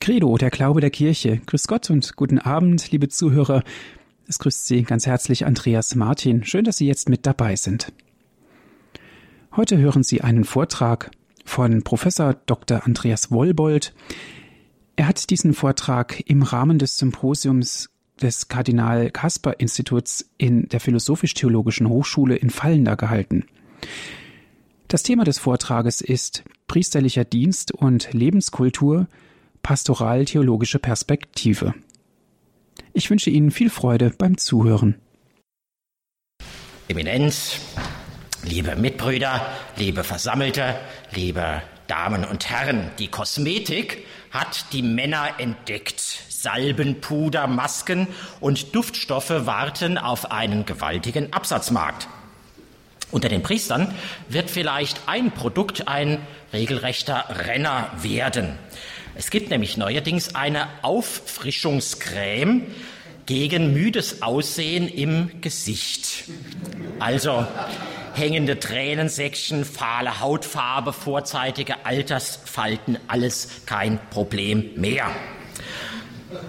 Credo, der Glaube der Kirche. Grüß Gott und guten Abend, liebe Zuhörer. Es grüßt Sie ganz herzlich Andreas Martin. Schön, dass Sie jetzt mit dabei sind. Heute hören Sie einen Vortrag von Professor Dr. Andreas Wollbold. Er hat diesen Vortrag im Rahmen des Symposiums des Kardinal Kasper Instituts in der Philosophisch-Theologischen Hochschule in Fallender gehalten. Das Thema des Vortrages ist priesterlicher Dienst und Lebenskultur – pastoral-theologische Perspektive. Ich wünsche Ihnen viel Freude beim Zuhören. Eminenz, liebe Mitbrüder, liebe Versammelte, liebe Damen und Herren, die Kosmetik hat die Männer entdeckt. Salben, Puder, Masken und Duftstoffe warten auf einen gewaltigen Absatzmarkt. Unter den Priestern wird vielleicht ein Produkt ein regelrechter Renner werden. Es gibt nämlich neuerdings eine Auffrischungscreme gegen müdes Aussehen im Gesicht. Also hängende Tränensäckchen, fahle Hautfarbe, vorzeitige Altersfalten, alles kein Problem mehr.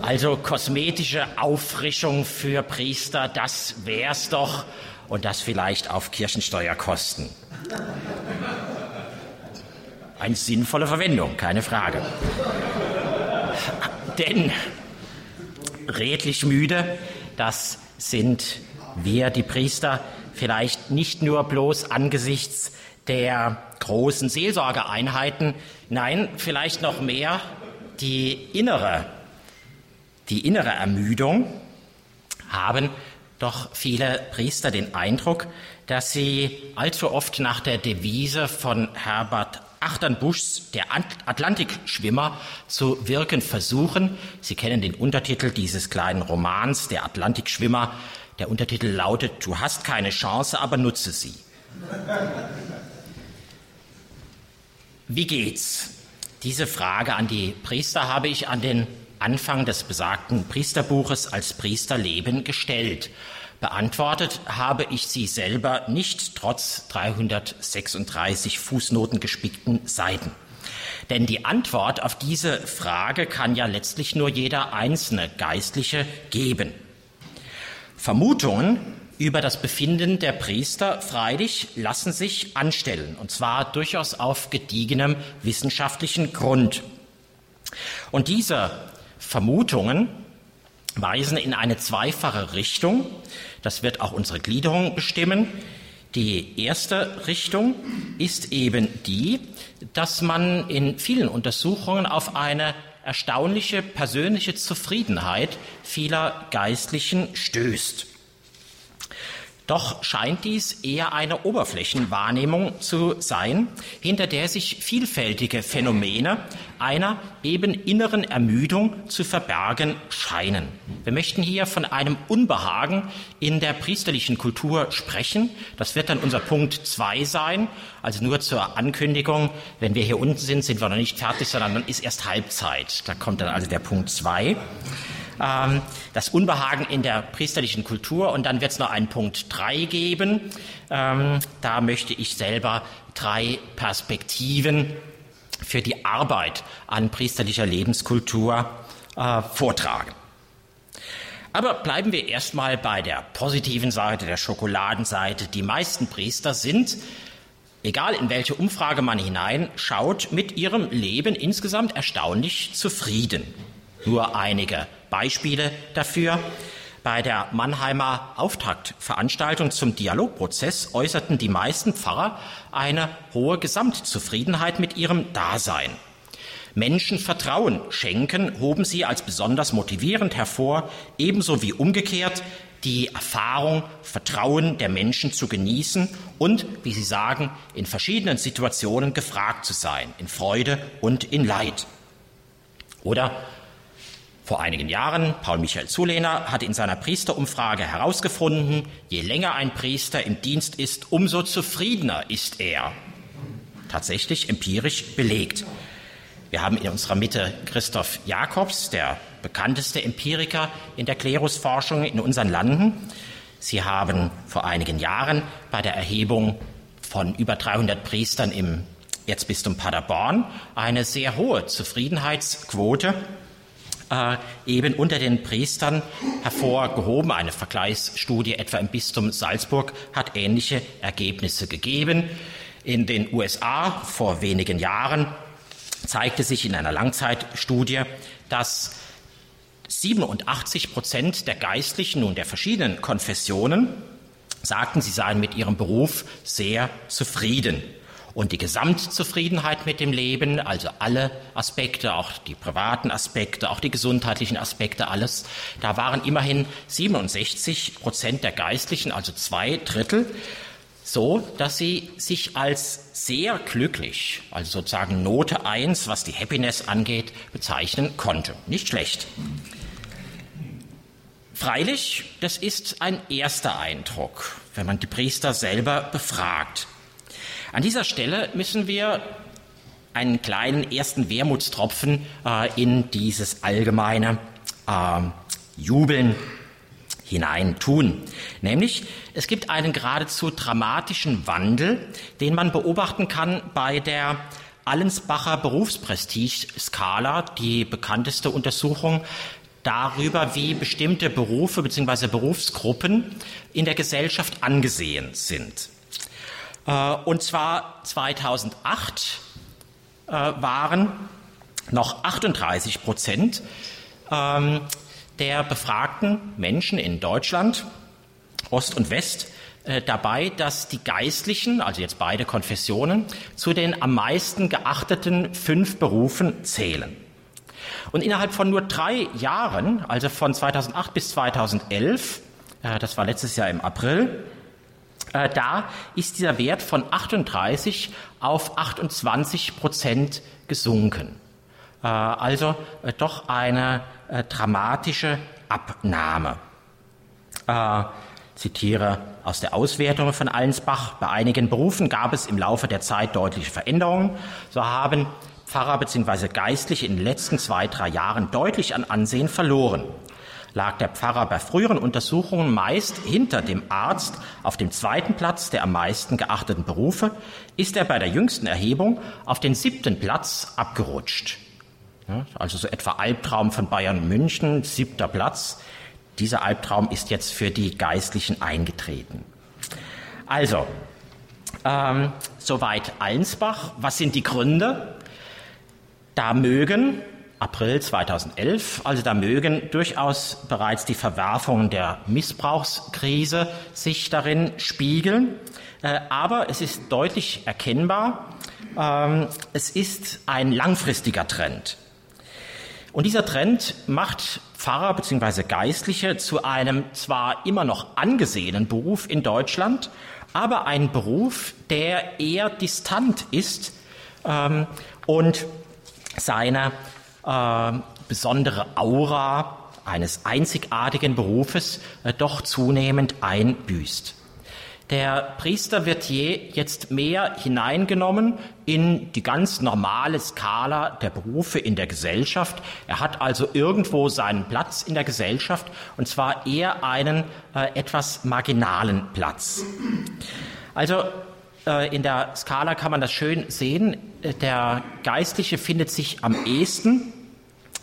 Also kosmetische Auffrischung für Priester, das wär's doch und das vielleicht auf Kirchensteuerkosten. Eine sinnvolle Verwendung, keine Frage. Denn redlich müde, das sind wir, die Priester, vielleicht nicht nur bloß angesichts der großen Seelsorgeeinheiten, nein, vielleicht noch mehr die innere, die innere Ermüdung haben doch viele Priester den Eindruck, dass sie allzu oft nach der Devise von Herbert Achternbuschs Der Atlantikschwimmer zu wirken versuchen. Sie kennen den Untertitel dieses kleinen Romans, Der Atlantikschwimmer. Der Untertitel lautet Du hast keine Chance, aber nutze sie. Wie geht's? Diese Frage an die Priester habe ich an den Anfang des besagten Priesterbuches als Priesterleben gestellt. Beantwortet habe ich sie selber nicht, trotz 336 Fußnoten gespickten Seiten. Denn die Antwort auf diese Frage kann ja letztlich nur jeder einzelne Geistliche geben. Vermutungen über das Befinden der Priester freilich lassen sich anstellen, und zwar durchaus auf gediegenem wissenschaftlichen Grund. Und diese Vermutungen weisen in eine zweifache Richtung. Das wird auch unsere Gliederung bestimmen. Die erste Richtung ist eben die, dass man in vielen Untersuchungen auf eine erstaunliche persönliche Zufriedenheit vieler Geistlichen stößt. Doch scheint dies eher eine Oberflächenwahrnehmung zu sein, hinter der sich vielfältige Phänomene einer eben inneren Ermüdung zu verbergen scheinen. Wir möchten hier von einem Unbehagen in der priesterlichen Kultur sprechen. Das wird dann unser Punkt zwei sein. Also nur zur Ankündigung, wenn wir hier unten sind, sind wir noch nicht fertig, sondern dann ist erst Halbzeit. Da kommt dann also der Punkt zwei ähm, das Unbehagen in der priesterlichen Kultur. Und dann wird es noch einen Punkt drei geben. Ähm, da möchte ich selber drei Perspektiven für die Arbeit an priesterlicher Lebenskultur äh, vortragen. Aber bleiben wir erstmal bei der positiven Seite, der Schokoladenseite. Die meisten Priester sind, egal in welche Umfrage man hineinschaut, mit ihrem Leben insgesamt erstaunlich zufrieden. Nur einige Beispiele dafür. Bei der Mannheimer Auftaktveranstaltung zum Dialogprozess äußerten die meisten Pfarrer eine hohe Gesamtzufriedenheit mit ihrem Dasein. Menschen Vertrauen schenken, hoben sie als besonders motivierend hervor, ebenso wie umgekehrt die Erfahrung, Vertrauen der Menschen zu genießen und, wie sie sagen, in verschiedenen Situationen gefragt zu sein, in Freude und in Leid. Oder vor einigen Jahren, Paul Michael Zulehner hat in seiner Priesterumfrage herausgefunden, je länger ein Priester im Dienst ist, umso zufriedener ist er. Tatsächlich empirisch belegt. Wir haben in unserer Mitte Christoph Jakobs, der bekannteste Empiriker in der Klerusforschung in unseren Landen. Sie haben vor einigen Jahren bei der Erhebung von über 300 Priestern im Erzbistum Paderborn eine sehr hohe Zufriedenheitsquote äh, eben unter den Priestern hervorgehoben. Eine Vergleichsstudie etwa im Bistum Salzburg hat ähnliche Ergebnisse gegeben. In den USA vor wenigen Jahren zeigte sich in einer Langzeitstudie, dass 87 Prozent der Geistlichen und der verschiedenen Konfessionen sagten, sie seien mit ihrem Beruf sehr zufrieden. Und die Gesamtzufriedenheit mit dem Leben, also alle Aspekte, auch die privaten Aspekte, auch die gesundheitlichen Aspekte, alles, da waren immerhin 67 Prozent der Geistlichen, also zwei Drittel, so, dass sie sich als sehr glücklich, also sozusagen Note 1, was die Happiness angeht, bezeichnen konnte. Nicht schlecht. Freilich, das ist ein erster Eindruck, wenn man die Priester selber befragt. An dieser Stelle müssen wir einen kleinen ersten Wermutstropfen äh, in dieses allgemeine äh, Jubeln hinein tun. Nämlich, es gibt einen geradezu dramatischen Wandel, den man beobachten kann bei der Allensbacher Berufsprestige-Skala, die bekannteste Untersuchung darüber, wie bestimmte Berufe bzw. Berufsgruppen in der Gesellschaft angesehen sind. Äh, und zwar 2008 äh, waren noch 38 Prozent ähm, der befragten Menschen in Deutschland, Ost und West, äh, dabei, dass die Geistlichen, also jetzt beide Konfessionen, zu den am meisten geachteten fünf Berufen zählen. Und innerhalb von nur drei Jahren, also von 2008 bis 2011, das war letztes Jahr im April, äh, da ist dieser Wert von 38 auf 28 Prozent gesunken. Äh, also äh, doch eine dramatische Abnahme. Äh, zitiere aus der Auswertung von Allensbach. Bei einigen Berufen gab es im Laufe der Zeit deutliche Veränderungen. So haben Pfarrer bzw. Geistliche in den letzten zwei, drei Jahren deutlich an Ansehen verloren lag der Pfarrer bei früheren Untersuchungen meist hinter dem Arzt auf dem zweiten Platz der am meisten geachteten Berufe, ist er bei der jüngsten Erhebung auf den siebten Platz abgerutscht. Also so etwa Albtraum von Bayern München, siebter Platz. Dieser Albtraum ist jetzt für die Geistlichen eingetreten. Also, ähm, soweit Allensbach. Was sind die Gründe? Da mögen April 2011. Also da mögen durchaus bereits die Verwerfungen der Missbrauchskrise sich darin spiegeln. Äh, aber es ist deutlich erkennbar, ähm, es ist ein langfristiger Trend. Und dieser Trend macht Pfarrer bzw. Geistliche zu einem zwar immer noch angesehenen Beruf in Deutschland, aber ein Beruf, der eher distant ist ähm, und seiner äh, besondere Aura eines einzigartigen Berufes äh, doch zunehmend einbüßt. Der Priester wird je jetzt mehr hineingenommen in die ganz normale Skala der Berufe in der Gesellschaft. Er hat also irgendwo seinen Platz in der Gesellschaft und zwar eher einen äh, etwas marginalen Platz. Also in der Skala kann man das schön sehen. Äh, der Geistliche findet sich am ehesten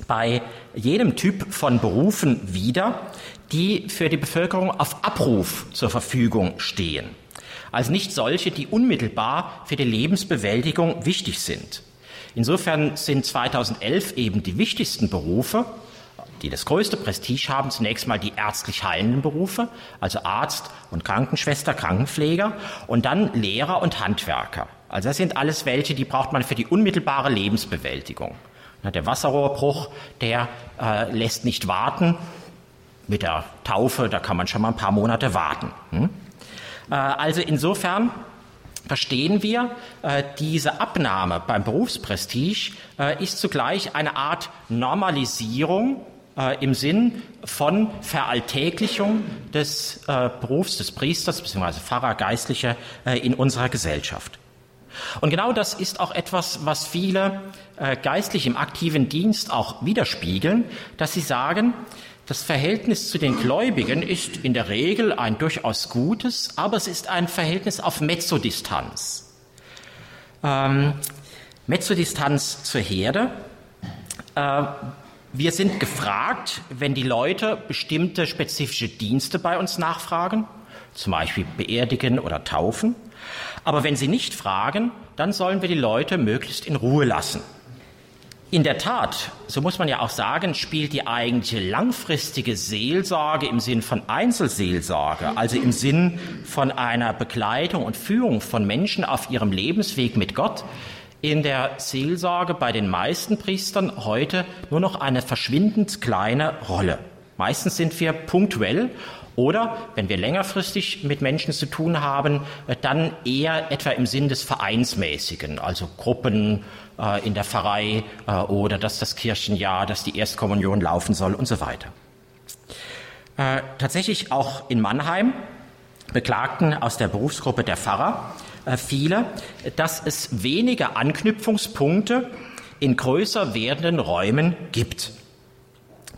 bei jedem Typ von Berufen wieder, die für die Bevölkerung auf Abruf zur Verfügung stehen. Also nicht solche, die unmittelbar für die Lebensbewältigung wichtig sind. Insofern sind 2011 eben die wichtigsten Berufe die das größte Prestige haben, zunächst mal die ärztlich heilenden Berufe, also Arzt und Krankenschwester, Krankenpfleger und dann Lehrer und Handwerker. Also das sind alles welche, die braucht man für die unmittelbare Lebensbewältigung. Der Wasserrohrbruch, der äh, lässt nicht warten. Mit der Taufe, da kann man schon mal ein paar Monate warten. Hm? Äh, also insofern verstehen wir, äh, diese Abnahme beim Berufsprestige äh, ist zugleich eine Art Normalisierung äh, im Sinn von Veralltäglichung des äh, Berufs des Priesters bzw. Pfarrer, Geistlicher äh, in unserer Gesellschaft. Und genau das ist auch etwas, was viele äh, geistlich im aktiven Dienst auch widerspiegeln, dass sie sagen, das Verhältnis zu den Gläubigen ist in der Regel ein durchaus gutes, aber es ist ein Verhältnis auf Mezzodistanz. Ähm, Mezzodistanz zur Herde. Wir sind gefragt, wenn die Leute bestimmte spezifische Dienste bei uns nachfragen, zum Beispiel beerdigen oder taufen. Aber wenn sie nicht fragen, dann sollen wir die Leute möglichst in Ruhe lassen. In der Tat, so muss man ja auch sagen, spielt die eigentliche langfristige Seelsorge im Sinn von Einzelseelsorge, also im Sinn von einer Begleitung und Führung von Menschen auf ihrem Lebensweg mit Gott, in der Seelsorge bei den meisten Priestern heute nur noch eine verschwindend kleine Rolle. Meistens sind wir punktuell oder, wenn wir längerfristig mit Menschen zu tun haben, dann eher etwa im Sinn des Vereinsmäßigen, also Gruppen äh, in der Pfarrei äh, oder dass das Kirchenjahr, dass die Erstkommunion laufen soll und so weiter. Äh, tatsächlich auch in Mannheim beklagten aus der Berufsgruppe der Pfarrer äh, viele, dass es weniger Anknüpfungspunkte in größer werdenden Räumen gibt.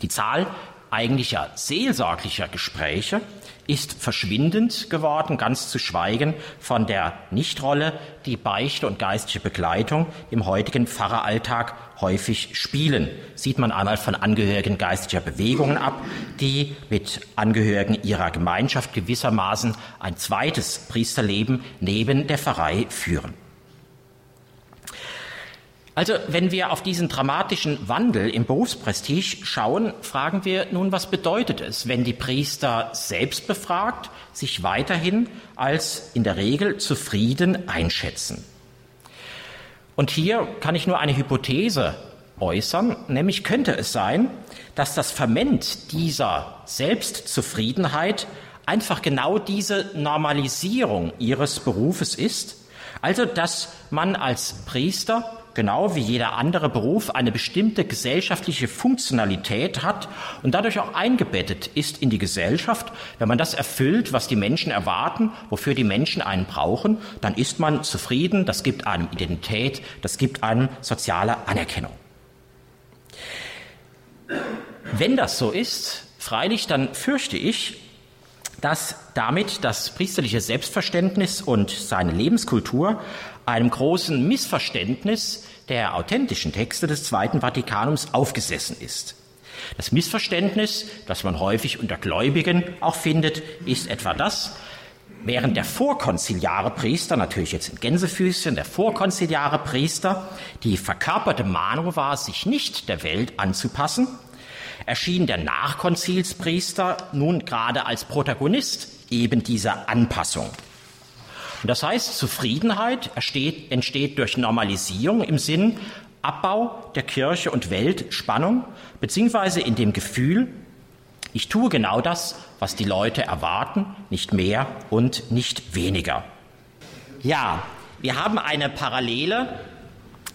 Die Zahl eigentlicher seelsorglicher Gespräche ist verschwindend geworden, ganz zu schweigen von der Nichtrolle, die Beichte und geistliche Begleitung im heutigen Pfarreralltag häufig spielen. Sieht man einmal von Angehörigen geistlicher Bewegungen ab, die mit Angehörigen ihrer Gemeinschaft gewissermaßen ein zweites Priesterleben neben der Pfarrei führen. Also, wenn wir auf diesen dramatischen Wandel im Berufsprestige schauen, fragen wir nun, was bedeutet es, wenn die Priester selbst befragt sich weiterhin als in der Regel zufrieden einschätzen? Und hier kann ich nur eine Hypothese äußern, nämlich könnte es sein, dass das Ferment dieser Selbstzufriedenheit einfach genau diese Normalisierung ihres Berufes ist, also dass man als Priester genau wie jeder andere Beruf eine bestimmte gesellschaftliche Funktionalität hat und dadurch auch eingebettet ist in die Gesellschaft. Wenn man das erfüllt, was die Menschen erwarten, wofür die Menschen einen brauchen, dann ist man zufrieden, das gibt einem Identität, das gibt einem soziale Anerkennung. Wenn das so ist, freilich, dann fürchte ich, dass damit das priesterliche Selbstverständnis und seine Lebenskultur einem großen Missverständnis der authentischen Texte des Zweiten Vatikanums aufgesessen ist. Das Missverständnis, das man häufig unter Gläubigen auch findet, ist etwa das, während der vorkonziliare Priester, natürlich jetzt in Gänsefüßchen, der vorkonziliare Priester, die verkörperte Mahnung war, sich nicht der Welt anzupassen, erschien der Nachkonzilspriester nun gerade als Protagonist eben dieser Anpassung. Und das heißt, Zufriedenheit entsteht, entsteht durch Normalisierung im Sinn Abbau der Kirche und Welt, Spannung, beziehungsweise in dem Gefühl, ich tue genau das, was die Leute erwarten, nicht mehr und nicht weniger. Ja, wir haben eine Parallele,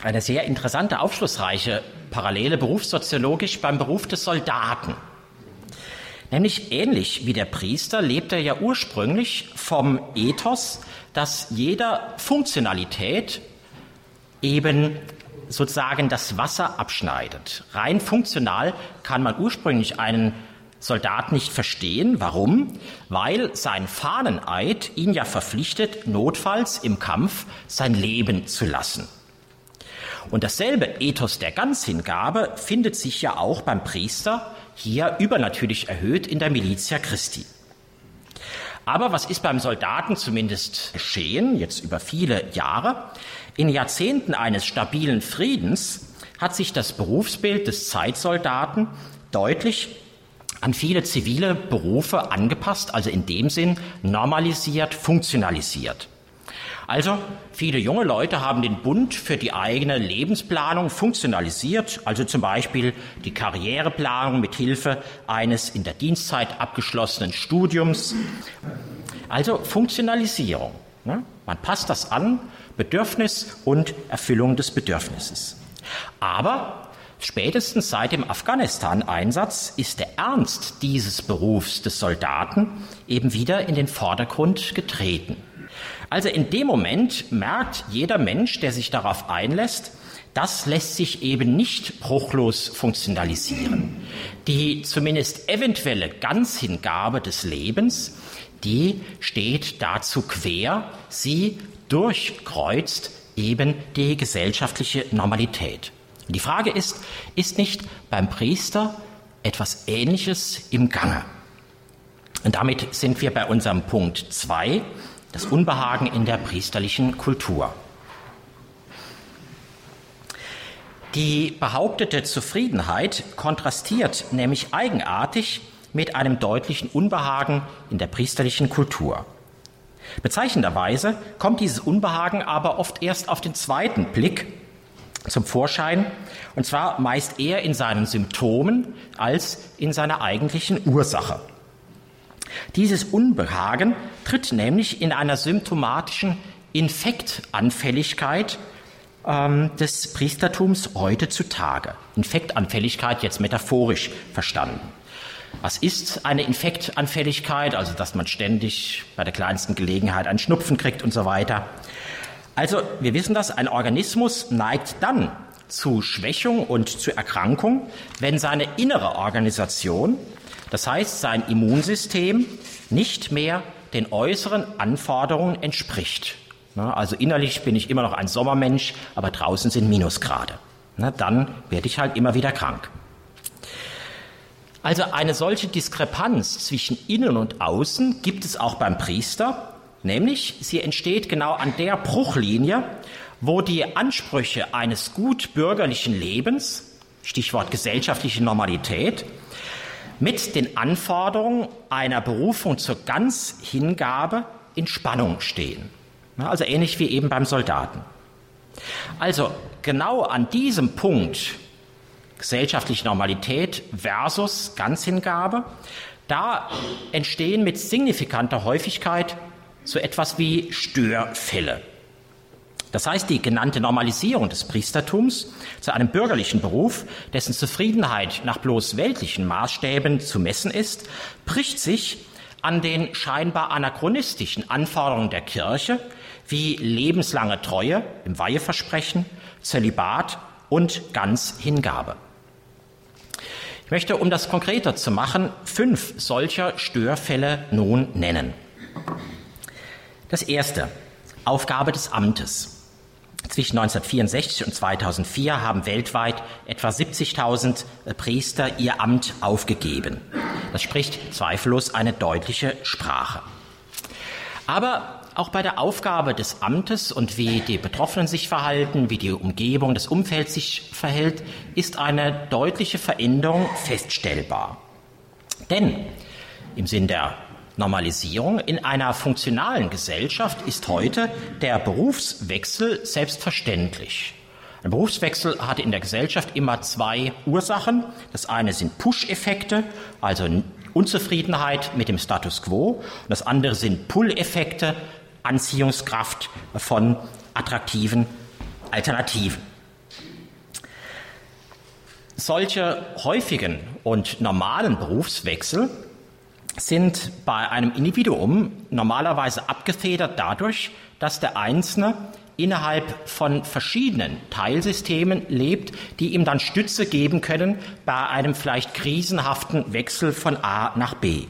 eine sehr interessante, aufschlussreiche Parallele berufssoziologisch beim Beruf des Soldaten. Nämlich ähnlich wie der Priester lebt er ja ursprünglich vom Ethos, dass jeder Funktionalität eben sozusagen das Wasser abschneidet. Rein funktional kann man ursprünglich einen Soldat nicht verstehen. Warum? Weil sein Fahneneid ihn ja verpflichtet, notfalls im Kampf sein Leben zu lassen. Und dasselbe Ethos der Ganzhingabe findet sich ja auch beim Priester hier übernatürlich erhöht in der Militia Christi. Aber was ist beim Soldaten zumindest geschehen, jetzt über viele Jahre? In Jahrzehnten eines stabilen Friedens hat sich das Berufsbild des Zeitsoldaten deutlich an viele zivile Berufe angepasst, also in dem Sinn normalisiert, funktionalisiert. Also viele junge Leute haben den Bund für die eigene Lebensplanung funktionalisiert, also zum Beispiel die Karriereplanung mit Hilfe eines in der Dienstzeit abgeschlossenen Studiums. Also Funktionalisierung. Ne? Man passt das an, Bedürfnis und Erfüllung des Bedürfnisses. Aber spätestens seit dem Afghanistan-Einsatz ist der Ernst dieses Berufs des Soldaten eben wieder in den Vordergrund getreten. Also in dem Moment merkt jeder Mensch, der sich darauf einlässt, das lässt sich eben nicht bruchlos funktionalisieren. Die zumindest eventuelle Ganzhingabe des Lebens, die steht dazu quer, sie durchkreuzt eben die gesellschaftliche Normalität. Die Frage ist, ist nicht beim Priester etwas Ähnliches im Gange? Und damit sind wir bei unserem Punkt 2, das Unbehagen in der priesterlichen Kultur. Die behauptete Zufriedenheit kontrastiert nämlich eigenartig mit einem deutlichen Unbehagen in der priesterlichen Kultur. Bezeichnenderweise kommt dieses Unbehagen aber oft erst auf den zweiten Blick zum Vorschein, und zwar meist eher in seinen Symptomen als in seiner eigentlichen Ursache. Dieses Unbehagen tritt nämlich in einer symptomatischen Infektanfälligkeit ähm, des Priestertums heute zutage. Infektanfälligkeit jetzt metaphorisch verstanden. Was ist eine Infektanfälligkeit? Also, dass man ständig bei der kleinsten Gelegenheit einen Schnupfen kriegt und so weiter. Also, wir wissen das, ein Organismus neigt dann zu Schwächung und zu Erkrankung, wenn seine innere Organisation, das heißt sein Immunsystem, nicht mehr den äußeren Anforderungen entspricht. Also innerlich bin ich immer noch ein Sommermensch, aber draußen sind Minusgrade. Dann werde ich halt immer wieder krank. Also eine solche Diskrepanz zwischen innen und außen gibt es auch beim Priester, nämlich sie entsteht genau an der Bruchlinie, wo die Ansprüche eines gut bürgerlichen Lebens, Stichwort gesellschaftliche Normalität, mit den Anforderungen einer Berufung zur Ganzhingabe in Spannung stehen. Also ähnlich wie eben beim Soldaten. Also genau an diesem Punkt gesellschaftliche Normalität versus Ganzhingabe, da entstehen mit signifikanter Häufigkeit so etwas wie Störfälle. Das heißt, die genannte Normalisierung des Priestertums zu einem bürgerlichen Beruf, dessen Zufriedenheit nach bloß weltlichen Maßstäben zu messen ist, bricht sich an den scheinbar anachronistischen Anforderungen der Kirche wie lebenslange Treue im Weiheversprechen, Zölibat und Ganzhingabe. Ich möchte, um das konkreter zu machen, fünf solcher Störfälle nun nennen. Das erste, Aufgabe des Amtes. Zwischen 1964 und 2004 haben weltweit etwa 70.000 Priester ihr Amt aufgegeben. Das spricht zweifellos eine deutliche Sprache. Aber auch bei der Aufgabe des Amtes und wie die Betroffenen sich verhalten, wie die Umgebung, das Umfeld sich verhält, ist eine deutliche Veränderung feststellbar. Denn im Sinn der Normalisierung in einer funktionalen Gesellschaft ist heute der Berufswechsel selbstverständlich. Ein Berufswechsel hat in der Gesellschaft immer zwei Ursachen. Das eine sind Push-Effekte, also Unzufriedenheit mit dem Status quo. Und das andere sind Pull-Effekte, Anziehungskraft von attraktiven Alternativen. Solche häufigen und normalen Berufswechsel sind bei einem Individuum normalerweise abgefedert dadurch, dass der Einzelne innerhalb von verschiedenen Teilsystemen lebt, die ihm dann Stütze geben können bei einem vielleicht krisenhaften Wechsel von A nach B.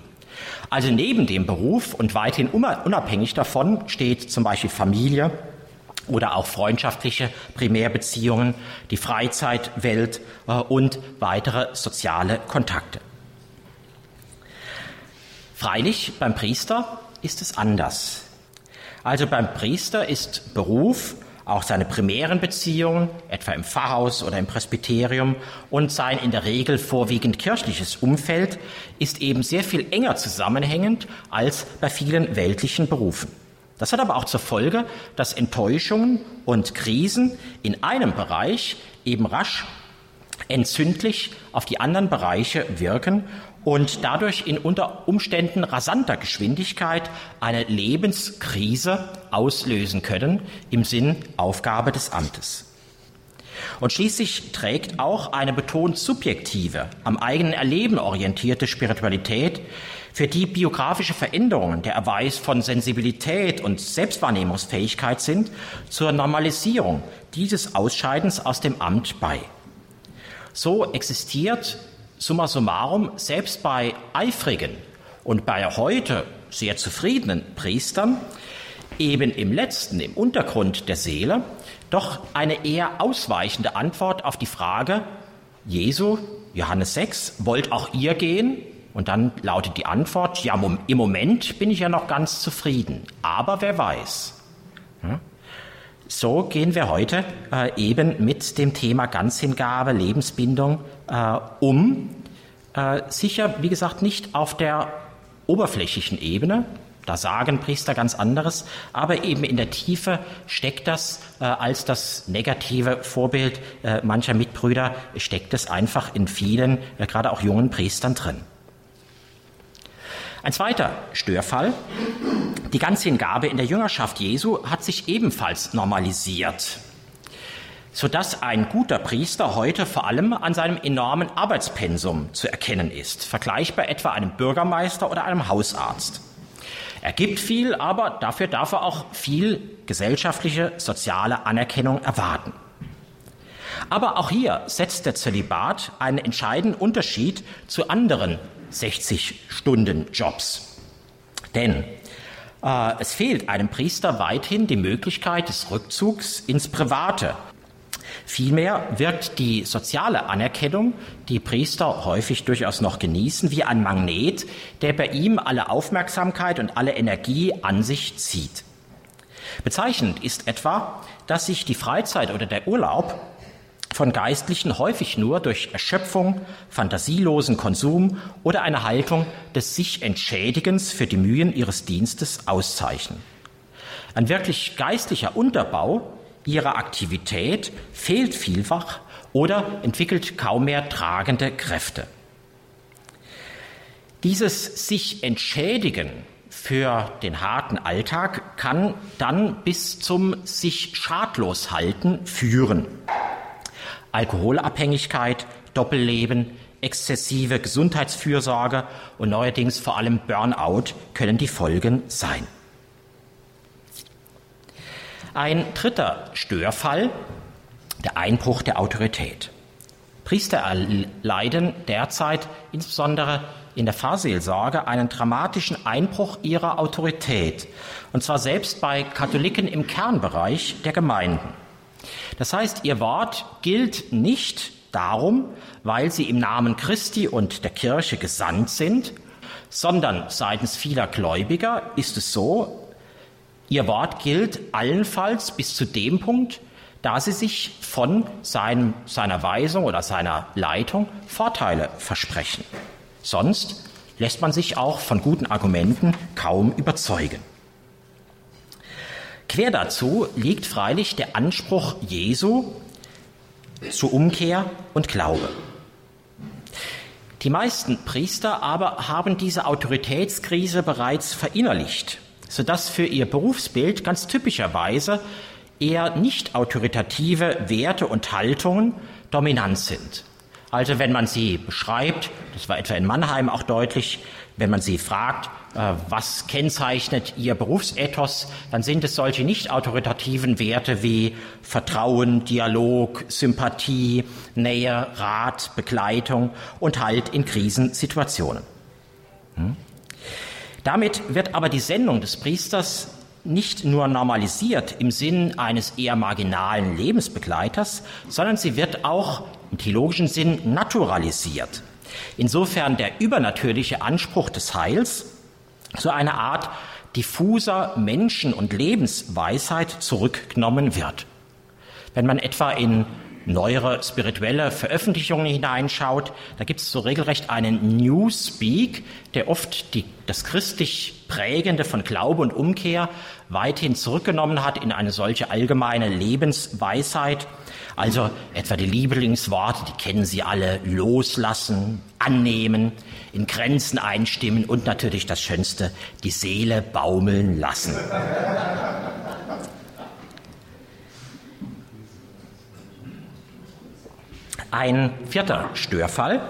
Also neben dem Beruf und weithin unabhängig davon steht zum Beispiel Familie oder auch freundschaftliche Primärbeziehungen, die Freizeitwelt äh, und weitere soziale Kontakte. Freilich, beim Priester ist es anders. Also beim Priester ist Beruf auch seine primären Beziehungen, etwa im Pfarrhaus oder im Presbyterium, und sein in der Regel vorwiegend kirchliches Umfeld ist eben sehr viel enger zusammenhängend als bei vielen weltlichen Berufen. Das hat aber auch zur Folge, dass Enttäuschungen und Krisen in einem Bereich eben rasch entzündlich auf die anderen Bereiche wirken und dadurch in unter Umständen rasanter Geschwindigkeit eine Lebenskrise auslösen können im Sinn Aufgabe des Amtes. Und schließlich trägt auch eine betont subjektive, am eigenen Erleben orientierte Spiritualität, für die biografische Veränderungen der Erweis von Sensibilität und Selbstwahrnehmungsfähigkeit sind, zur Normalisierung dieses Ausscheidens aus dem Amt bei. So existiert summa summarum selbst bei eifrigen und bei heute sehr zufriedenen Priestern eben im letzten, im Untergrund der Seele, doch eine eher ausweichende Antwort auf die Frage, Jesu, Johannes 6, wollt auch ihr gehen? Und dann lautet die Antwort, ja, im Moment bin ich ja noch ganz zufrieden, aber wer weiß. So gehen wir heute äh, eben mit dem Thema Ganzhingabe, Lebensbindung äh, um. Äh, sicher, wie gesagt, nicht auf der oberflächlichen Ebene, da sagen Priester ganz anderes, aber eben in der Tiefe steckt das äh, als das negative Vorbild äh, mancher Mitbrüder, steckt es einfach in vielen, äh, gerade auch jungen Priestern drin. Ein zweiter Störfall, die Ganzhingabe in der Jüngerschaft Jesu hat sich ebenfalls normalisiert, sodass ein guter Priester heute vor allem an seinem enormen Arbeitspensum zu erkennen ist, vergleichbar etwa einem Bürgermeister oder einem Hausarzt. Er gibt viel, aber dafür darf er auch viel gesellschaftliche, soziale Anerkennung erwarten. Aber auch hier setzt der Zölibat einen entscheidenden Unterschied zu anderen 60-Stunden-Jobs. Denn äh, es fehlt einem Priester weithin die Möglichkeit des Rückzugs ins Private, Vielmehr wirkt die soziale Anerkennung, die Priester häufig durchaus noch genießen, wie ein Magnet, der bei ihm alle Aufmerksamkeit und alle Energie an sich zieht. Bezeichnend ist etwa, dass sich die Freizeit oder der Urlaub von Geistlichen häufig nur durch Erschöpfung, fantasielosen Konsum oder eine Haltung des sich Entschädigens für die Mühen ihres Dienstes auszeichnen. Ein wirklich geistlicher Unterbau ihrer Aktivität fehlt vielfach oder entwickelt kaum mehr tragende Kräfte. Dieses sich entschädigen für den harten Alltag kann dann bis zum sich schadlos halten führen. Alkoholabhängigkeit, Doppelleben, exzessive Gesundheitsfürsorge und neuerdings vor allem Burnout können die Folgen sein. Ein dritter Störfall, der Einbruch der Autorität. Priester erleiden derzeit insbesondere in der Pfarrseelsorge einen dramatischen Einbruch ihrer Autorität, und zwar selbst bei Katholiken im Kernbereich der Gemeinden. Das heißt, ihr Wort gilt nicht darum, weil sie im Namen Christi und der Kirche gesandt sind, sondern seitens vieler Gläubiger ist es so, Ihr Wort gilt allenfalls bis zu dem Punkt, da sie sich von seinem, seiner Weisung oder seiner Leitung Vorteile versprechen. Sonst lässt man sich auch von guten Argumenten kaum überzeugen. Quer dazu liegt freilich der Anspruch Jesu zu Umkehr und Glaube. Die meisten Priester aber haben diese Autoritätskrise bereits verinnerlicht sodass für ihr Berufsbild ganz typischerweise eher nicht autoritative Werte und Haltungen dominant sind. Also wenn man sie beschreibt, das war etwa in Mannheim auch deutlich, wenn man sie fragt, was kennzeichnet ihr Berufsethos, dann sind es solche nicht autoritativen Werte wie Vertrauen, Dialog, Sympathie, Nähe, Rat, Begleitung und Halt in Krisensituationen. Hm? Damit wird aber die Sendung des Priesters nicht nur normalisiert im Sinn eines eher marginalen Lebensbegleiters, sondern sie wird auch im theologischen Sinn naturalisiert. Insofern der übernatürliche Anspruch des Heils zu einer Art diffuser Menschen- und Lebensweisheit zurückgenommen wird. Wenn man etwa in neuere spirituelle Veröffentlichungen hineinschaut, da gibt es so regelrecht einen Newspeak, der oft die, das christlich Prägende von Glaube und Umkehr weithin zurückgenommen hat in eine solche allgemeine Lebensweisheit. Also etwa die Lieblingsworte, die kennen Sie alle, loslassen, annehmen, in Grenzen einstimmen und natürlich das Schönste, die Seele baumeln lassen. Ein vierter Störfall,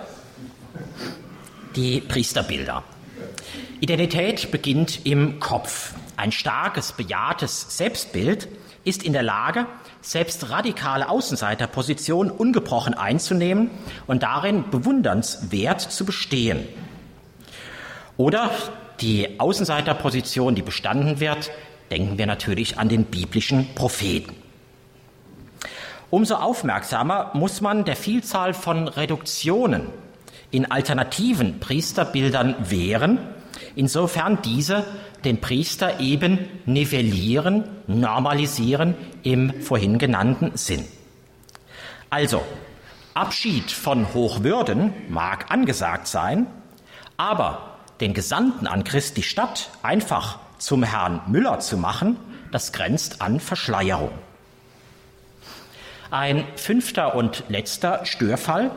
die Priesterbilder. Identität beginnt im Kopf. Ein starkes, bejahtes Selbstbild ist in der Lage, selbst radikale Außenseiterpositionen ungebrochen einzunehmen und darin bewundernswert zu bestehen. Oder die Außenseiterposition, die bestanden wird, denken wir natürlich an den biblischen Propheten. Umso aufmerksamer muss man der Vielzahl von Reduktionen in alternativen Priesterbildern wehren, insofern diese den Priester eben nivellieren, normalisieren im vorhin genannten Sinn. Also, Abschied von Hochwürden mag angesagt sein, aber den Gesandten an Christi Stadt einfach zum Herrn Müller zu machen, das grenzt an Verschleierung. Ein fünfter und letzter Störfall,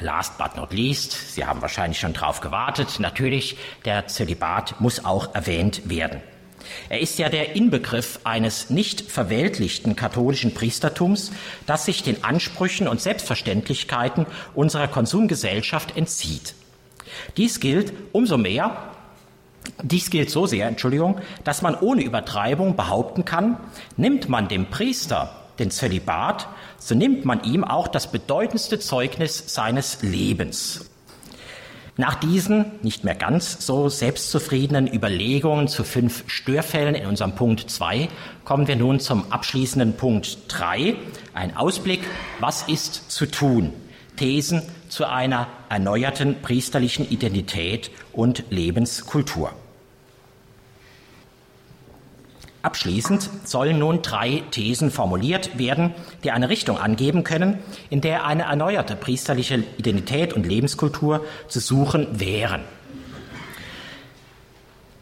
last but not least, Sie haben wahrscheinlich schon darauf gewartet, natürlich, der Zölibat muss auch erwähnt werden. Er ist ja der Inbegriff eines nicht verweltlichten katholischen Priestertums, das sich den Ansprüchen und Selbstverständlichkeiten unserer Konsumgesellschaft entzieht. Dies gilt umso mehr, dies gilt so sehr, Entschuldigung, dass man ohne Übertreibung behaupten kann, nimmt man dem Priester den Zölibat, so nimmt man ihm auch das bedeutendste Zeugnis seines Lebens. Nach diesen nicht mehr ganz so selbstzufriedenen Überlegungen zu fünf Störfällen in unserem Punkt 2 kommen wir nun zum abschließenden Punkt 3, ein Ausblick, was ist zu tun? Thesen zu einer erneuerten priesterlichen Identität und Lebenskultur. Abschließend sollen nun drei Thesen formuliert werden, die eine Richtung angeben können, in der eine erneuerte priesterliche Identität und Lebenskultur zu suchen wären.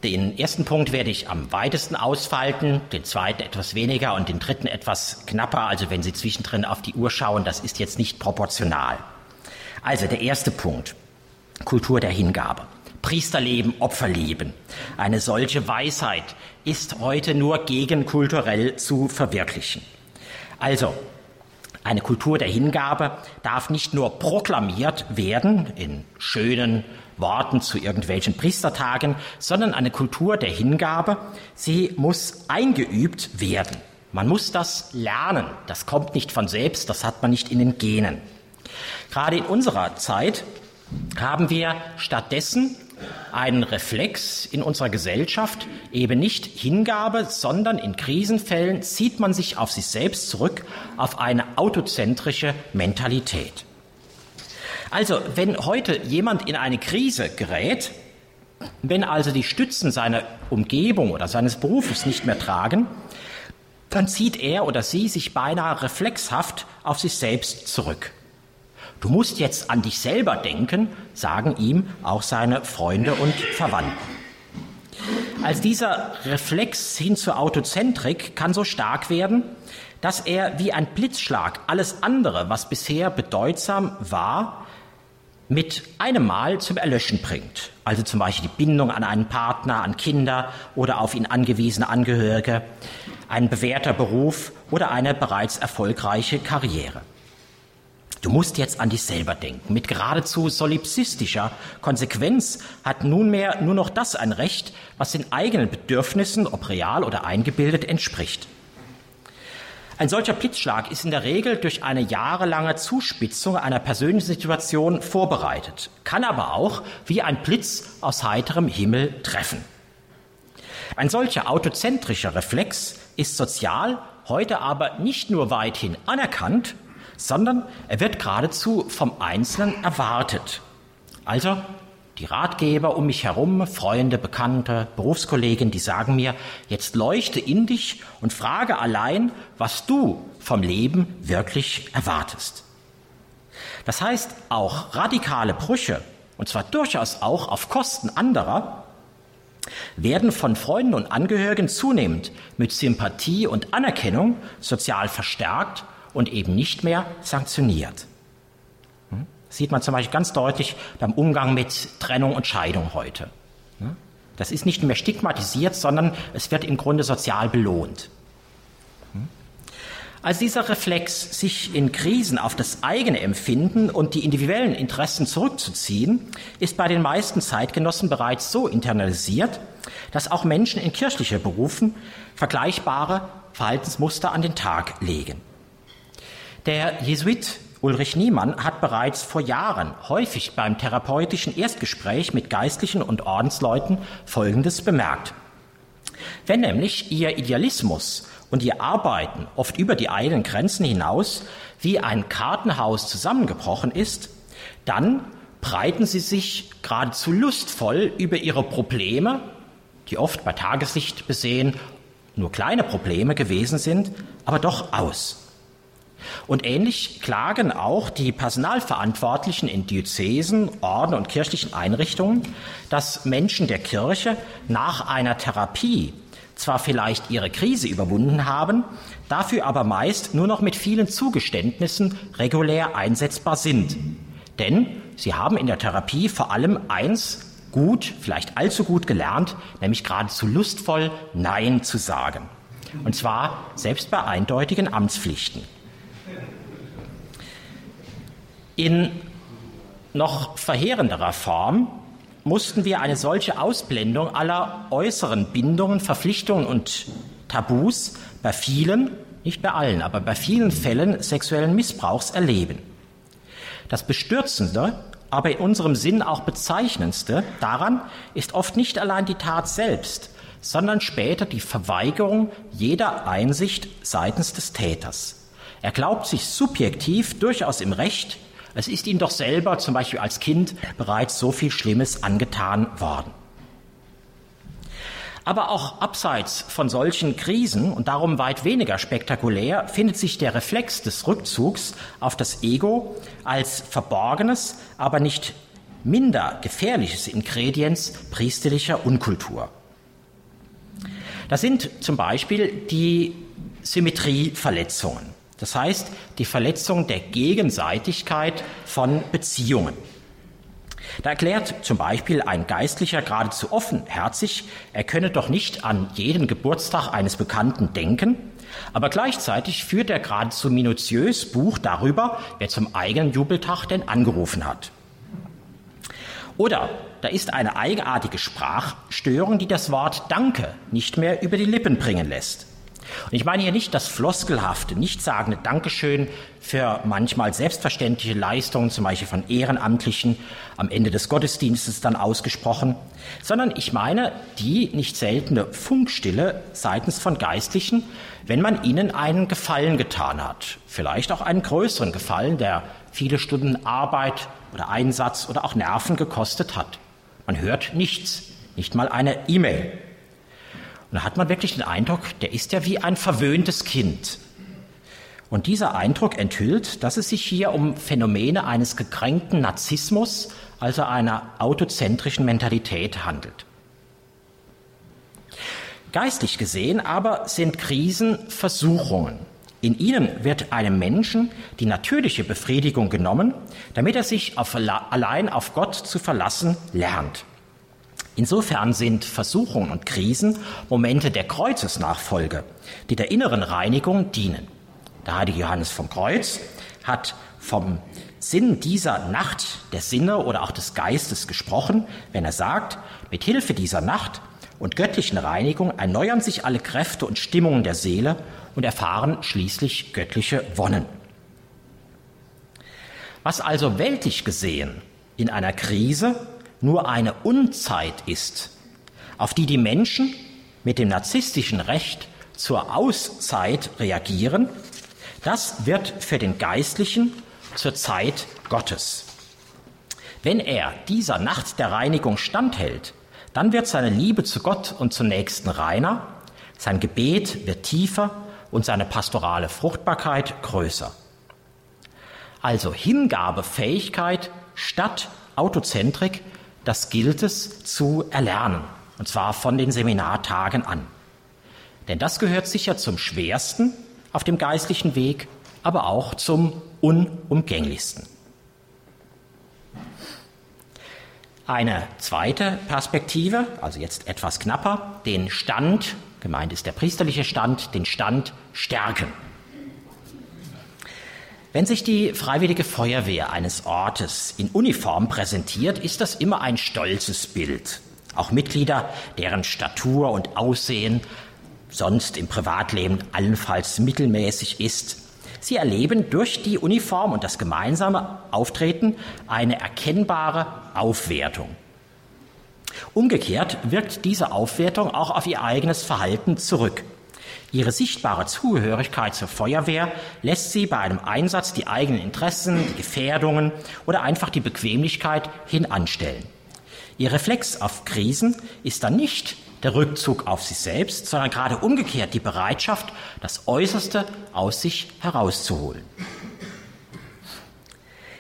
Den ersten Punkt werde ich am weitesten ausfalten, den zweiten etwas weniger und den dritten etwas knapper. Also wenn Sie zwischendrin auf die Uhr schauen, das ist jetzt nicht proportional. Also der erste Punkt, Kultur der Hingabe. Priesterleben, Opferleben. Eine solche Weisheit ist heute nur gegenkulturell zu verwirklichen. Also, eine Kultur der Hingabe darf nicht nur proklamiert werden in schönen Worten zu irgendwelchen Priestertagen, sondern eine Kultur der Hingabe, sie muss eingeübt werden. Man muss das lernen. Das kommt nicht von selbst, das hat man nicht in den Genen. Gerade in unserer Zeit haben wir stattdessen einen Reflex in unserer Gesellschaft, eben nicht Hingabe, sondern in Krisenfällen zieht man sich auf sich selbst zurück, auf eine autozentrische Mentalität. Also, wenn heute jemand in eine Krise gerät, wenn also die Stützen seiner Umgebung oder seines Berufes nicht mehr tragen, dann zieht er oder sie sich beinahe reflexhaft auf sich selbst zurück. Du musst jetzt an dich selber denken, sagen ihm auch seine Freunde und Verwandten. Als dieser Reflex hin zur Autozentrik kann so stark werden, dass er wie ein Blitzschlag alles andere, was bisher bedeutsam war, mit einem Mal zum Erlöschen bringt. Also zum Beispiel die Bindung an einen Partner, an Kinder oder auf ihn angewiesene Angehörige, ein bewährter Beruf oder eine bereits erfolgreiche Karriere. Du musst jetzt an dich selber denken. Mit geradezu solipsistischer Konsequenz hat nunmehr nur noch das ein Recht, was den eigenen Bedürfnissen, ob real oder eingebildet, entspricht. Ein solcher Blitzschlag ist in der Regel durch eine jahrelange Zuspitzung einer persönlichen Situation vorbereitet, kann aber auch wie ein Blitz aus heiterem Himmel treffen. Ein solcher autozentrischer Reflex ist sozial heute aber nicht nur weithin anerkannt, sondern er wird geradezu vom Einzelnen erwartet. Also die Ratgeber um mich herum, Freunde, Bekannte, Berufskollegen, die sagen mir, jetzt leuchte in dich und frage allein, was du vom Leben wirklich erwartest. Das heißt, auch radikale Brüche, und zwar durchaus auch auf Kosten anderer, werden von Freunden und Angehörigen zunehmend mit Sympathie und Anerkennung sozial verstärkt und eben nicht mehr sanktioniert. Hm? Sieht man zum Beispiel ganz deutlich beim Umgang mit Trennung und Scheidung heute. Hm? Das ist nicht mehr stigmatisiert, sondern es wird im Grunde sozial belohnt. Hm? Als dieser Reflex, sich in Krisen auf das eigene Empfinden und die individuellen Interessen zurückzuziehen, ist bei den meisten Zeitgenossen bereits so internalisiert, dass auch Menschen in kirchliche Berufen vergleichbare Verhaltensmuster an den Tag legen. Der Jesuit Ulrich Niemann hat bereits vor Jahren häufig beim therapeutischen Erstgespräch mit Geistlichen und Ordensleuten Folgendes bemerkt. Wenn nämlich ihr Idealismus und ihr Arbeiten oft über die eigenen Grenzen hinaus wie ein Kartenhaus zusammengebrochen ist, dann breiten sie sich geradezu lustvoll über ihre Probleme, die oft bei Tageslicht besehen nur kleine Probleme gewesen sind, aber doch aus. Und ähnlich klagen auch die Personalverantwortlichen in Diözesen, Orden und kirchlichen Einrichtungen, dass Menschen der Kirche nach einer Therapie zwar vielleicht ihre Krise überwunden haben, dafür aber meist nur noch mit vielen Zugeständnissen regulär einsetzbar sind. Denn sie haben in der Therapie vor allem eins gut, vielleicht allzu gut gelernt, nämlich geradezu lustvoll Nein zu sagen. Und zwar selbst bei eindeutigen Amtspflichten. In noch verheerenderer Form mussten wir eine solche Ausblendung aller äußeren Bindungen, Verpflichtungen und Tabus bei vielen, nicht bei allen, aber bei vielen Fällen sexuellen Missbrauchs erleben. Das Bestürzende, aber in unserem Sinn auch bezeichnendste daran ist oft nicht allein die Tat selbst, sondern später die Verweigerung jeder Einsicht seitens des Täters. Er glaubt sich subjektiv durchaus im Recht, es ist ihm doch selber, zum Beispiel als Kind, bereits so viel Schlimmes angetan worden. Aber auch abseits von solchen Krisen und darum weit weniger spektakulär findet sich der Reflex des Rückzugs auf das Ego als verborgenes, aber nicht minder gefährliches Ingredienz priesterlicher Unkultur. Das sind zum Beispiel die Symmetrieverletzungen. Das heißt, die Verletzung der Gegenseitigkeit von Beziehungen. Da erklärt zum Beispiel ein Geistlicher geradezu offenherzig, er könne doch nicht an jeden Geburtstag eines Bekannten denken, aber gleichzeitig führt er geradezu minutiös Buch darüber, wer zum eigenen Jubeltag denn angerufen hat. Oder da ist eine eigenartige Sprachstörung, die das Wort Danke nicht mehr über die Lippen bringen lässt. Und ich meine hier nicht das floskelhafte, nichtssagende Dankeschön für manchmal selbstverständliche Leistungen, zum Beispiel von Ehrenamtlichen am Ende des Gottesdienstes dann ausgesprochen, sondern ich meine die nicht seltene Funkstille seitens von Geistlichen, wenn man ihnen einen Gefallen getan hat, vielleicht auch einen größeren Gefallen, der viele Stunden Arbeit oder Einsatz oder auch Nerven gekostet hat. Man hört nichts, nicht mal eine E-Mail. Und da hat man wirklich den Eindruck, der ist ja wie ein verwöhntes Kind. Und dieser Eindruck enthüllt, dass es sich hier um Phänomene eines gekränkten Narzissmus, also einer autozentrischen Mentalität handelt. Geistlich gesehen aber sind Krisen Versuchungen. In ihnen wird einem Menschen die natürliche Befriedigung genommen, damit er sich auf, allein auf Gott zu verlassen lernt. Insofern sind Versuchungen und Krisen Momente der Kreuzesnachfolge, die der inneren Reinigung dienen. Der heilige Johannes vom Kreuz hat vom Sinn dieser Nacht der Sinne oder auch des Geistes gesprochen, wenn er sagt, mit Hilfe dieser Nacht und göttlichen Reinigung erneuern sich alle Kräfte und Stimmungen der Seele und erfahren schließlich göttliche Wonnen. Was also weltlich gesehen in einer Krise nur eine Unzeit ist, auf die die Menschen mit dem narzisstischen Recht zur Auszeit reagieren, das wird für den Geistlichen zur Zeit Gottes. Wenn er dieser Nacht der Reinigung standhält, dann wird seine Liebe zu Gott und zum Nächsten reiner, sein Gebet wird tiefer und seine pastorale Fruchtbarkeit größer. Also Hingabefähigkeit statt Autozentrik das gilt es zu erlernen, und zwar von den Seminartagen an. Denn das gehört sicher zum schwersten auf dem geistlichen Weg, aber auch zum unumgänglichsten. Eine zweite Perspektive, also jetzt etwas knapper, den Stand, gemeint ist der priesterliche Stand, den Stand stärken. Wenn sich die Freiwillige Feuerwehr eines Ortes in Uniform präsentiert, ist das immer ein stolzes Bild. Auch Mitglieder, deren Statur und Aussehen sonst im Privatleben allenfalls mittelmäßig ist, sie erleben durch die Uniform und das gemeinsame Auftreten eine erkennbare Aufwertung. Umgekehrt wirkt diese Aufwertung auch auf ihr eigenes Verhalten zurück. Ihre sichtbare Zugehörigkeit zur Feuerwehr lässt sie bei einem Einsatz die eigenen Interessen, die Gefährdungen oder einfach die Bequemlichkeit hinanstellen. Ihr Reflex auf Krisen ist dann nicht der Rückzug auf sich selbst, sondern gerade umgekehrt die Bereitschaft, das Äußerste aus sich herauszuholen.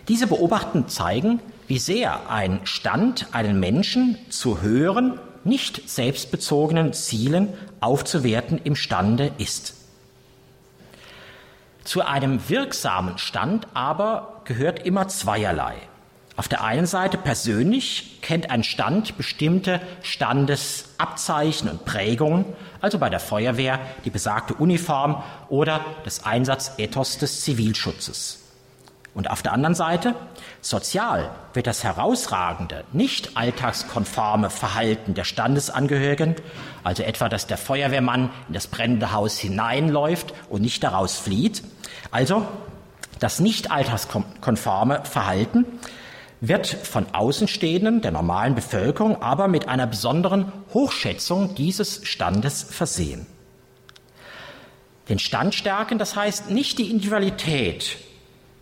Diese Beobachten zeigen, wie sehr ein Stand einen Menschen zu höheren, nicht selbstbezogenen Zielen aufzuwerten imstande ist. Zu einem wirksamen Stand aber gehört immer zweierlei. Auf der einen Seite persönlich kennt ein Stand bestimmte Standesabzeichen und Prägungen, also bei der Feuerwehr die besagte Uniform oder das Einsatzethos des Zivilschutzes. Und auf der anderen Seite, sozial wird das herausragende, nicht alltagskonforme Verhalten der Standesangehörigen, also etwa, dass der Feuerwehrmann in das brennende Haus hineinläuft und nicht daraus flieht, also das nicht alltagskonforme Verhalten wird von Außenstehenden, der normalen Bevölkerung, aber mit einer besonderen Hochschätzung dieses Standes versehen. Den Stand stärken, das heißt nicht die Individualität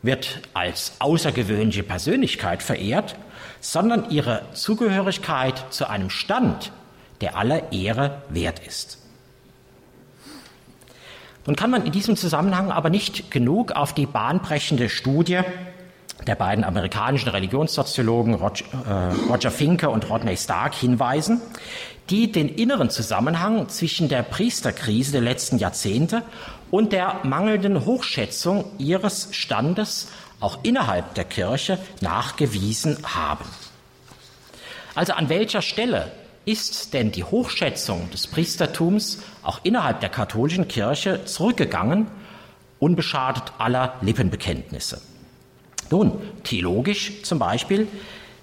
wird als außergewöhnliche Persönlichkeit verehrt, sondern ihre Zugehörigkeit zu einem Stand, der aller Ehre wert ist. Nun kann man in diesem Zusammenhang aber nicht genug auf die bahnbrechende Studie der beiden amerikanischen Religionssoziologen äh, Roger Finke und Rodney Stark hinweisen, die den inneren Zusammenhang zwischen der Priesterkrise der letzten Jahrzehnte und der mangelnden Hochschätzung ihres Standes auch innerhalb der Kirche nachgewiesen haben. Also an welcher Stelle ist denn die Hochschätzung des Priestertums auch innerhalb der katholischen Kirche zurückgegangen, unbeschadet aller Lippenbekenntnisse? Nun, theologisch zum Beispiel,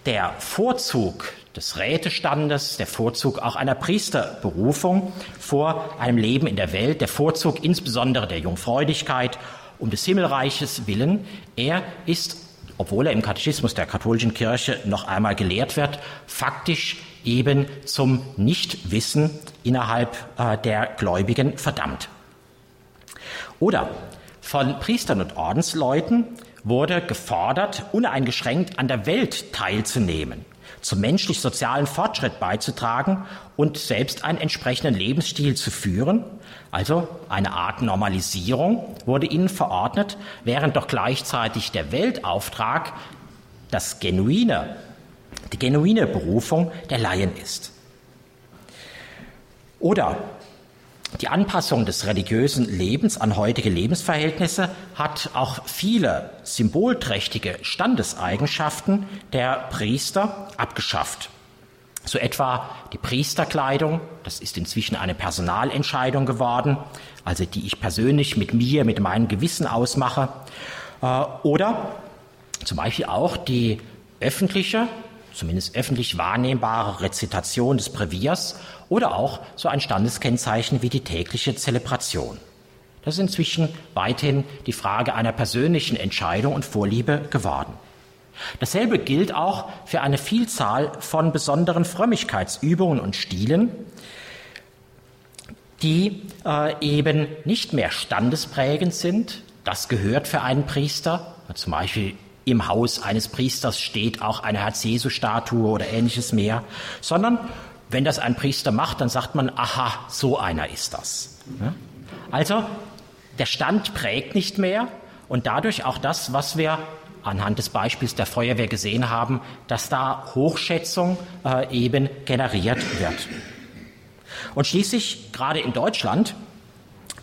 der Vorzug des Rätestandes, der Vorzug auch einer Priesterberufung vor einem Leben in der Welt, der Vorzug insbesondere der Jungfräulichkeit um des Himmelreiches willen, er ist, obwohl er im Katechismus der katholischen Kirche noch einmal gelehrt wird, faktisch eben zum Nichtwissen innerhalb äh, der Gläubigen verdammt. Oder von Priestern und Ordensleuten wurde gefordert, uneingeschränkt an der Welt teilzunehmen zum menschlich-sozialen Fortschritt beizutragen und selbst einen entsprechenden Lebensstil zu führen. Also eine Art Normalisierung wurde ihnen verordnet, während doch gleichzeitig der Weltauftrag das genuine, die genuine Berufung der Laien ist. Oder die Anpassung des religiösen Lebens an heutige Lebensverhältnisse hat auch viele symbolträchtige Standeseigenschaften der Priester abgeschafft. So etwa die Priesterkleidung, das ist inzwischen eine Personalentscheidung geworden, also die ich persönlich mit mir, mit meinem Gewissen ausmache. Äh, oder zum Beispiel auch die öffentliche zumindest öffentlich wahrnehmbare Rezitation des Breviers oder auch so ein Standeskennzeichen wie die tägliche Zelebration. Das ist inzwischen weithin die Frage einer persönlichen Entscheidung und Vorliebe geworden. Dasselbe gilt auch für eine Vielzahl von besonderen Frömmigkeitsübungen und Stilen, die äh, eben nicht mehr standesprägend sind. Das gehört für einen Priester, zum Beispiel im Haus eines Priesters steht auch eine Herz-Jesu-Statue oder ähnliches mehr, sondern wenn das ein Priester macht, dann sagt man, aha, so einer ist das. Also der Stand prägt nicht mehr und dadurch auch das, was wir anhand des Beispiels der Feuerwehr gesehen haben, dass da Hochschätzung äh, eben generiert wird. Und schließlich, gerade in Deutschland,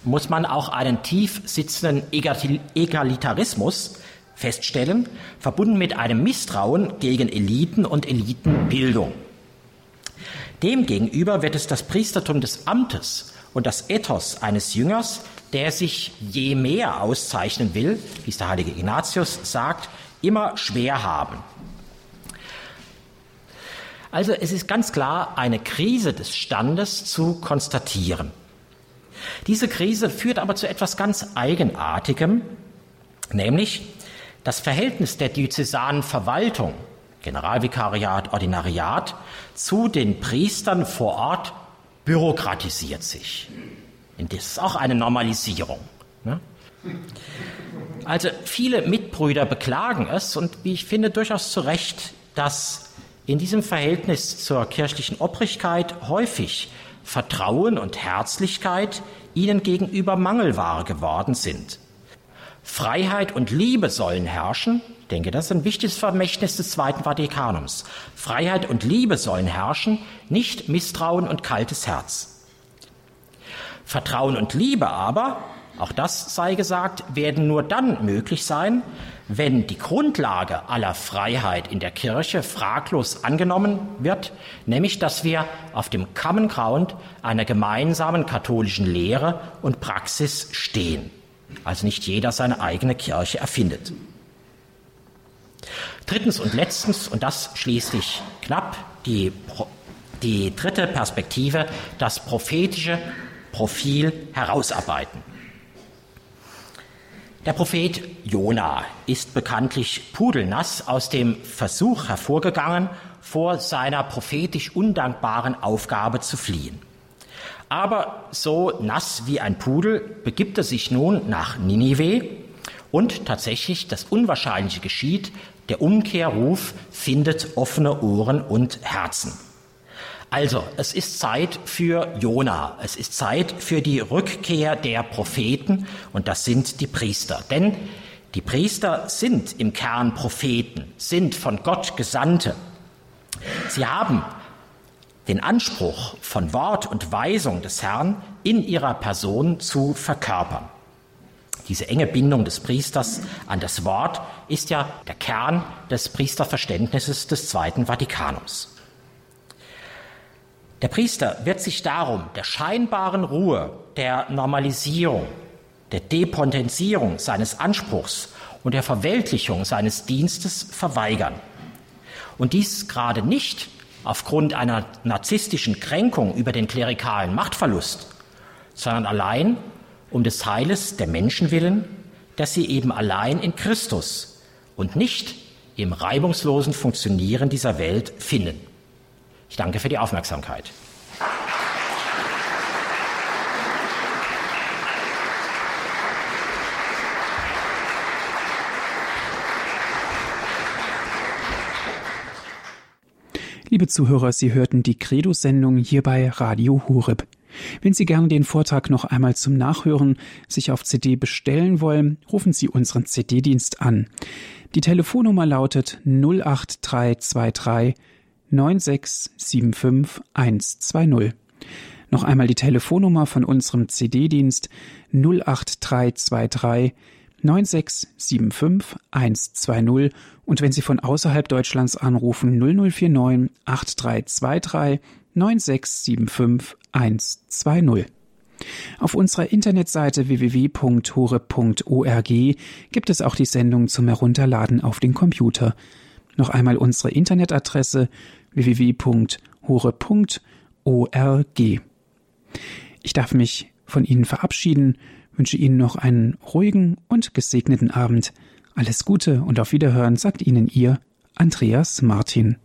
muss man auch einen tief sitzenden Egalitarismus feststellen, verbunden mit einem Misstrauen gegen Eliten und Elitenbildung. Demgegenüber wird es das Priestertum des Amtes und das Ethos eines Jüngers, der sich je mehr auszeichnen will, wie es der heilige Ignatius sagt, immer schwer haben. Also es ist ganz klar eine Krise des Standes zu konstatieren. Diese Krise führt aber zu etwas ganz Eigenartigem, nämlich das Verhältnis der diözesanen Verwaltung Generalvikariat, Ordinariat, zu den Priestern vor Ort bürokratisiert sich. Und das ist auch eine Normalisierung. Ne? Also viele Mitbrüder beklagen es und wie ich finde durchaus zu Recht, dass in diesem Verhältnis zur kirchlichen Obrigkeit häufig Vertrauen und Herzlichkeit ihnen gegenüber Mangelware geworden sind. Freiheit und Liebe sollen herrschen. Ich denke, das ist ein wichtiges Vermächtnis des Zweiten Vatikanums. Freiheit und Liebe sollen herrschen, nicht Misstrauen und kaltes Herz. Vertrauen und Liebe aber, auch das sei gesagt, werden nur dann möglich sein, wenn die Grundlage aller Freiheit in der Kirche fraglos angenommen wird, nämlich dass wir auf dem Common Ground einer gemeinsamen katholischen Lehre und Praxis stehen. Also nicht jeder seine eigene Kirche erfindet. Drittens und letztens, und das schließlich knapp, die, die dritte Perspektive, das prophetische Profil herausarbeiten. Der Prophet Jona ist bekanntlich pudelnass aus dem Versuch hervorgegangen, vor seiner prophetisch undankbaren Aufgabe zu fliehen. Aber so nass wie ein Pudel begibt er sich nun nach Ninive und tatsächlich das Unwahrscheinliche geschieht, der Umkehrruf findet offene Ohren und Herzen. Also, es ist Zeit für Jona, es ist Zeit für die Rückkehr der Propheten und das sind die Priester. Denn die Priester sind im Kern Propheten, sind von Gott Gesandte. Sie haben den Anspruch von Wort und Weisung des Herrn in ihrer Person zu verkörpern. Diese enge Bindung des Priesters an das Wort ist ja der Kern des Priesterverständnisses des Zweiten Vatikanums. Der Priester wird sich darum der scheinbaren Ruhe, der Normalisierung, der Depotenzierung seines Anspruchs und der Verweltlichung seines Dienstes verweigern. Und dies gerade nicht aufgrund einer narzisstischen Kränkung über den klerikalen Machtverlust, sondern allein um des Heiles der Menschen willen, dass sie eben allein in Christus und nicht im reibungslosen Funktionieren dieser Welt finden. Ich danke für die Aufmerksamkeit. Liebe Zuhörer, Sie hörten die Credo-Sendung hier bei Radio Hureb. Wenn Sie gerne den Vortrag noch einmal zum Nachhören sich auf CD bestellen wollen, rufen Sie unseren CD-Dienst an. Die Telefonnummer lautet 08323 9675 120. Noch einmal die Telefonnummer von unserem CD-Dienst 08323 9675 120 und wenn Sie von außerhalb Deutschlands anrufen 0049 8323 9675 120. Auf unserer Internetseite www.hore.org gibt es auch die Sendung zum Herunterladen auf den Computer. Noch einmal unsere Internetadresse www.hore.org. Ich darf mich von Ihnen verabschieden wünsche Ihnen noch einen ruhigen und gesegneten Abend. Alles Gute und auf Wiederhören sagt Ihnen Ihr Andreas Martin.